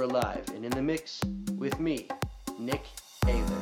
are live and in the mix with me, Nick Ayler.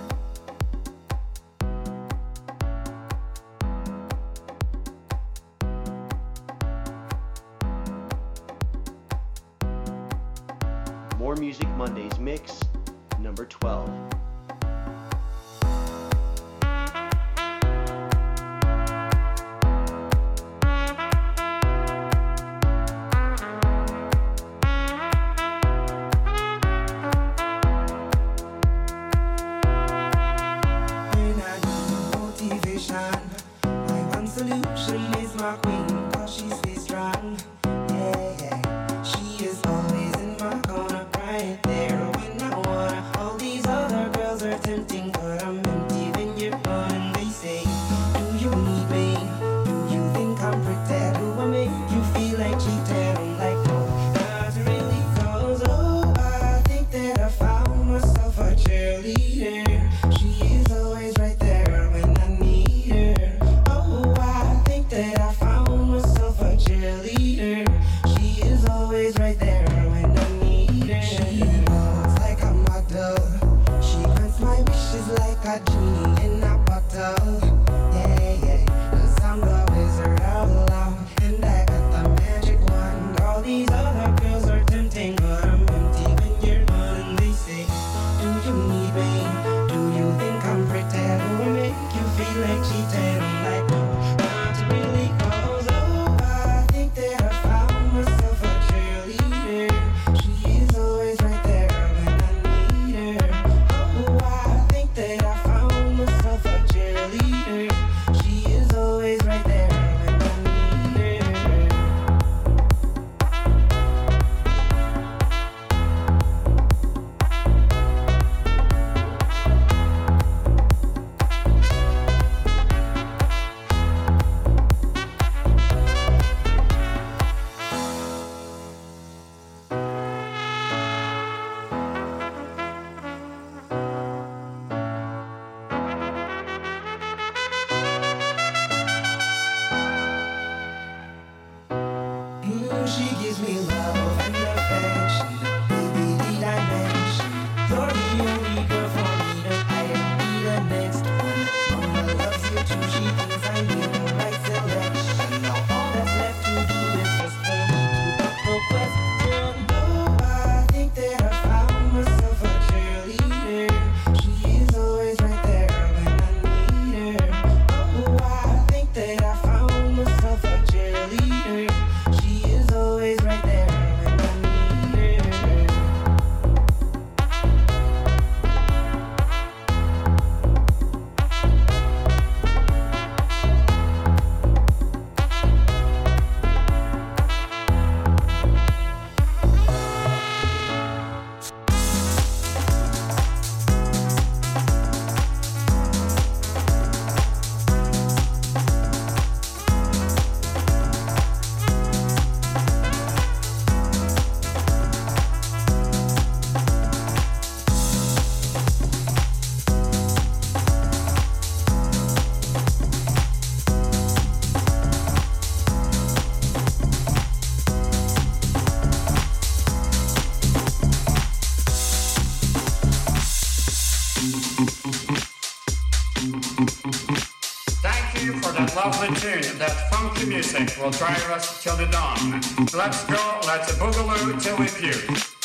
Music will drive us till the dawn. Let's go, let's boogaloo till we puke.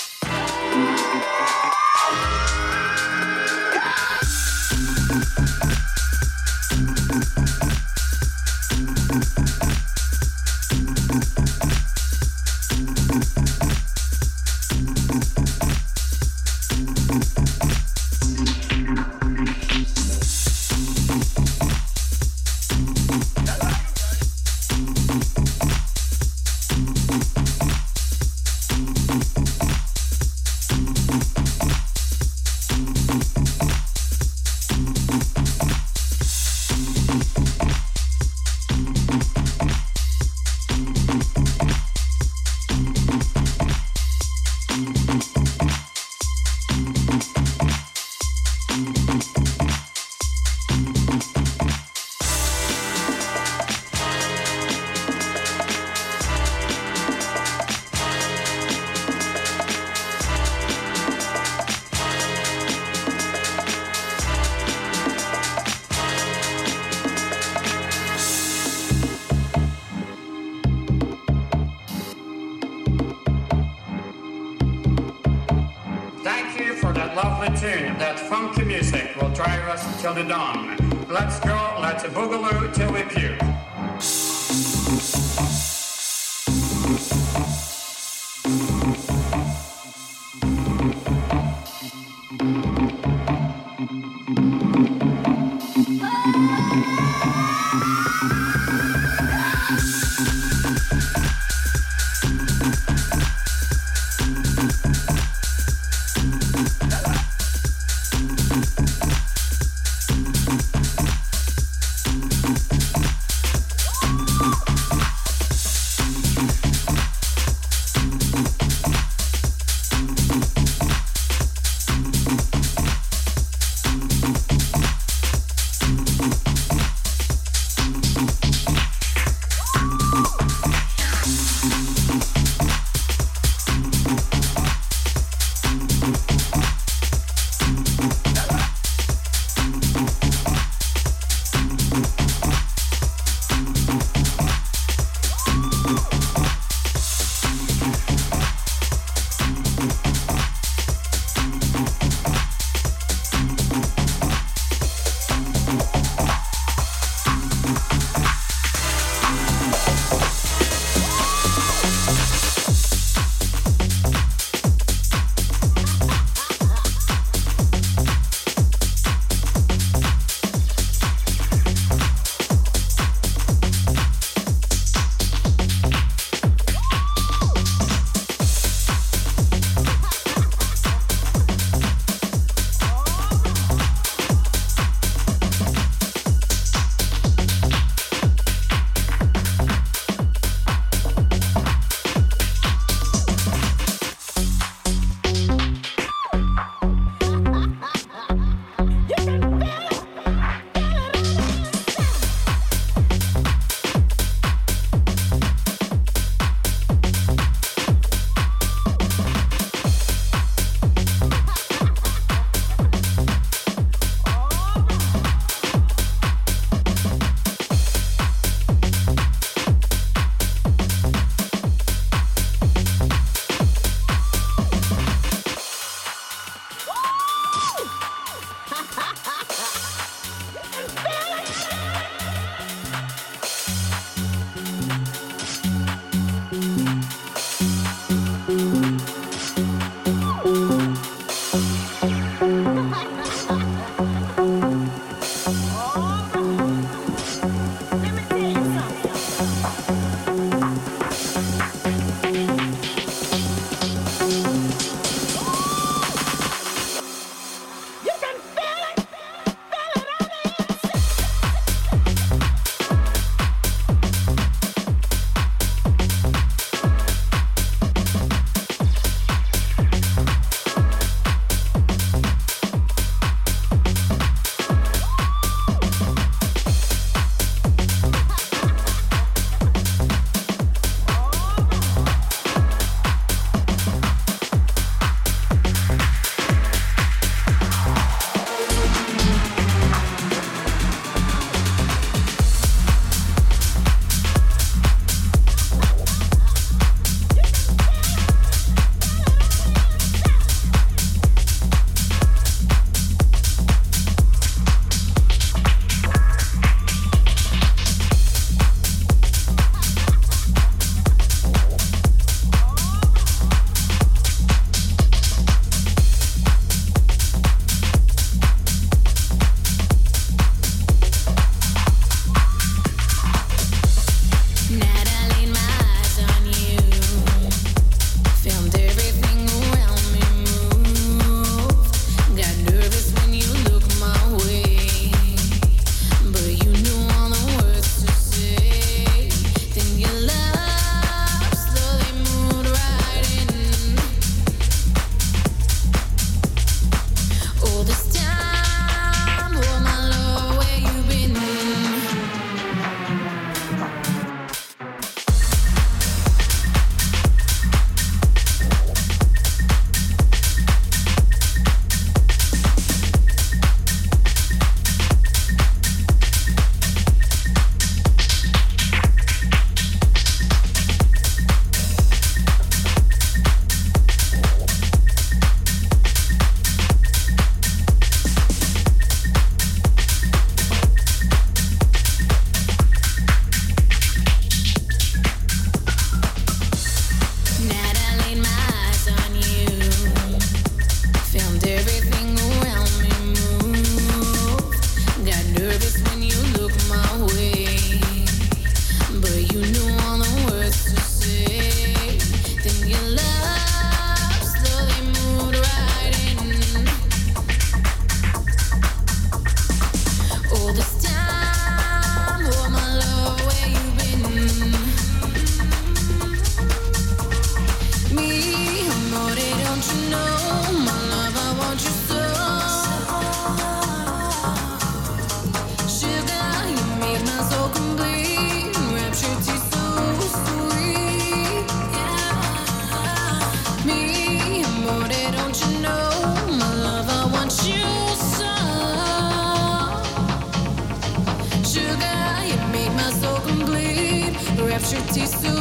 She's suit.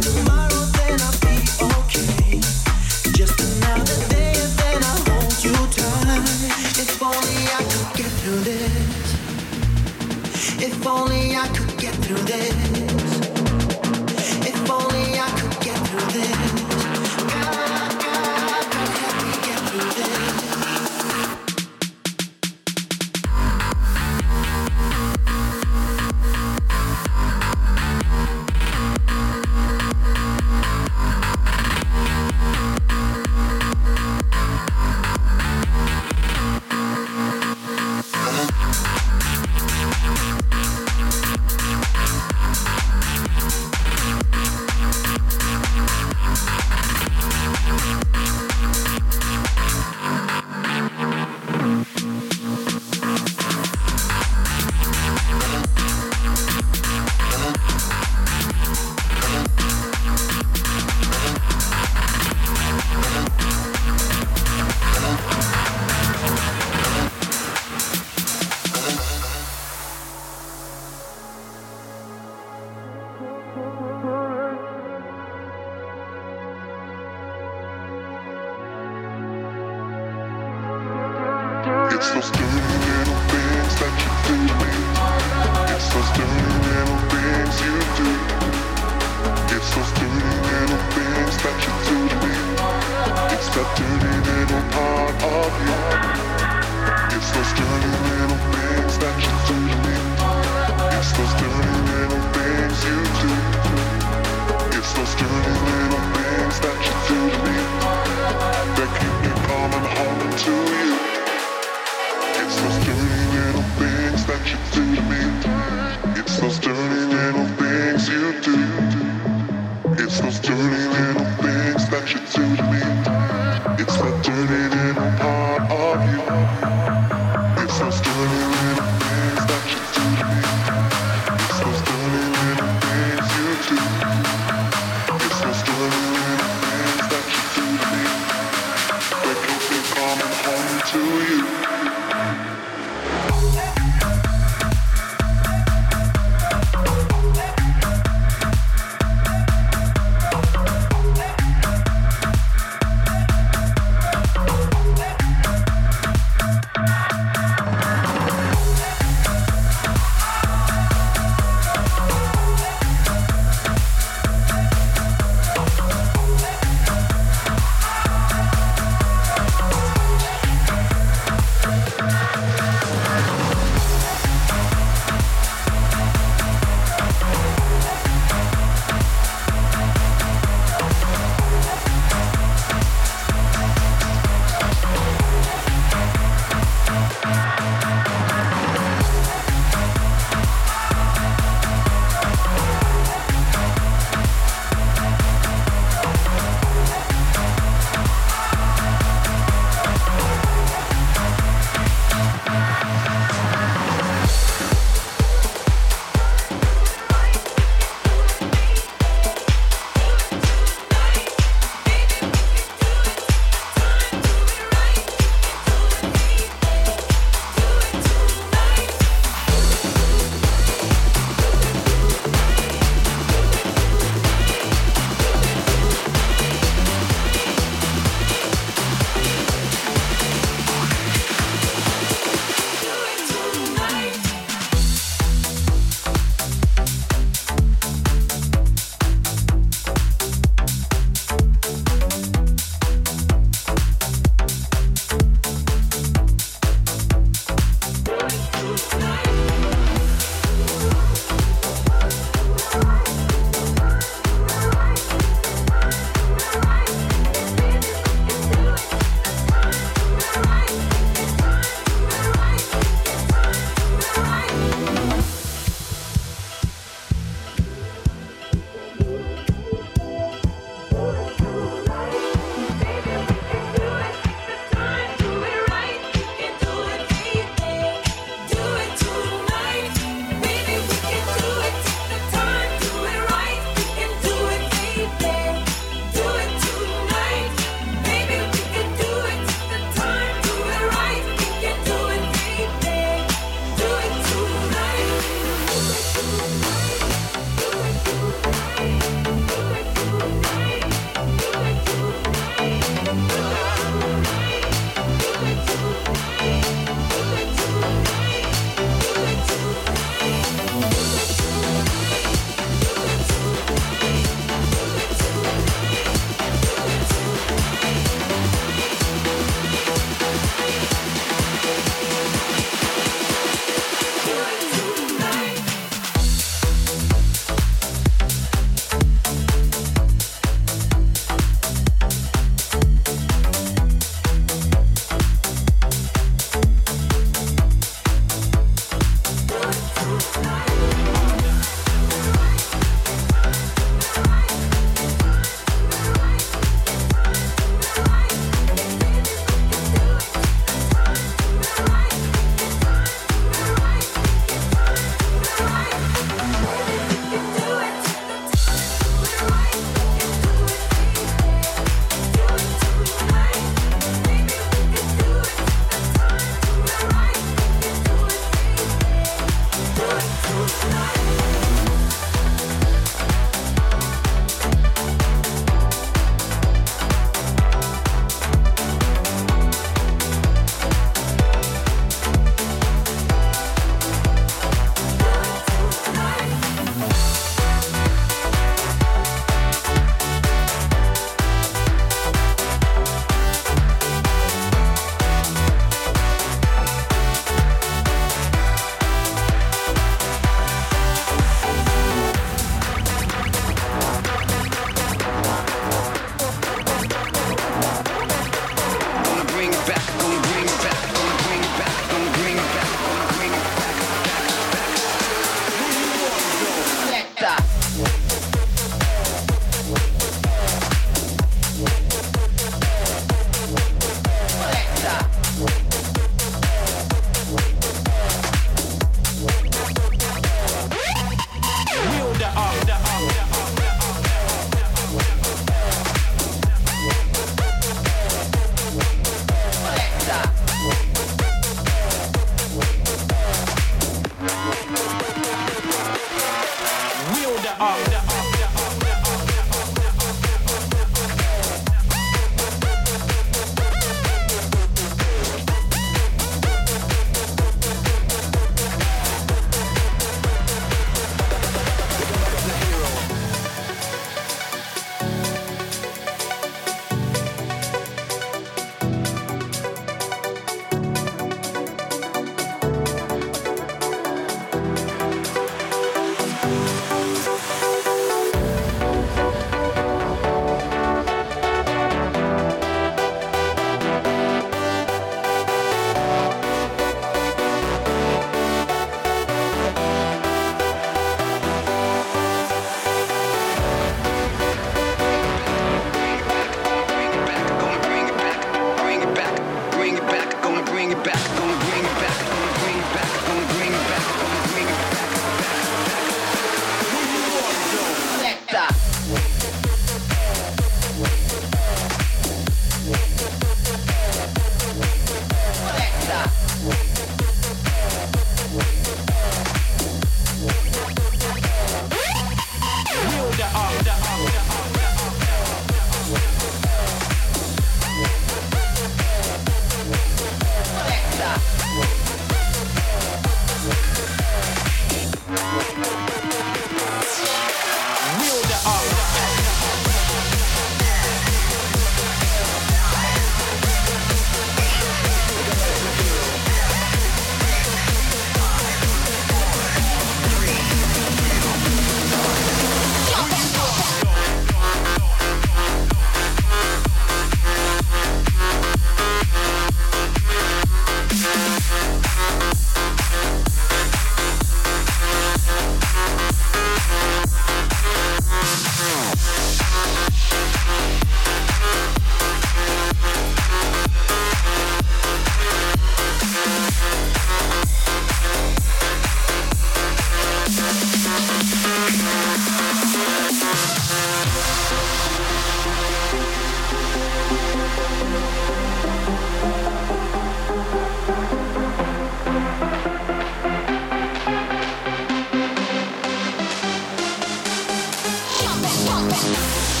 Thank you.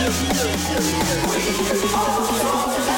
We are all.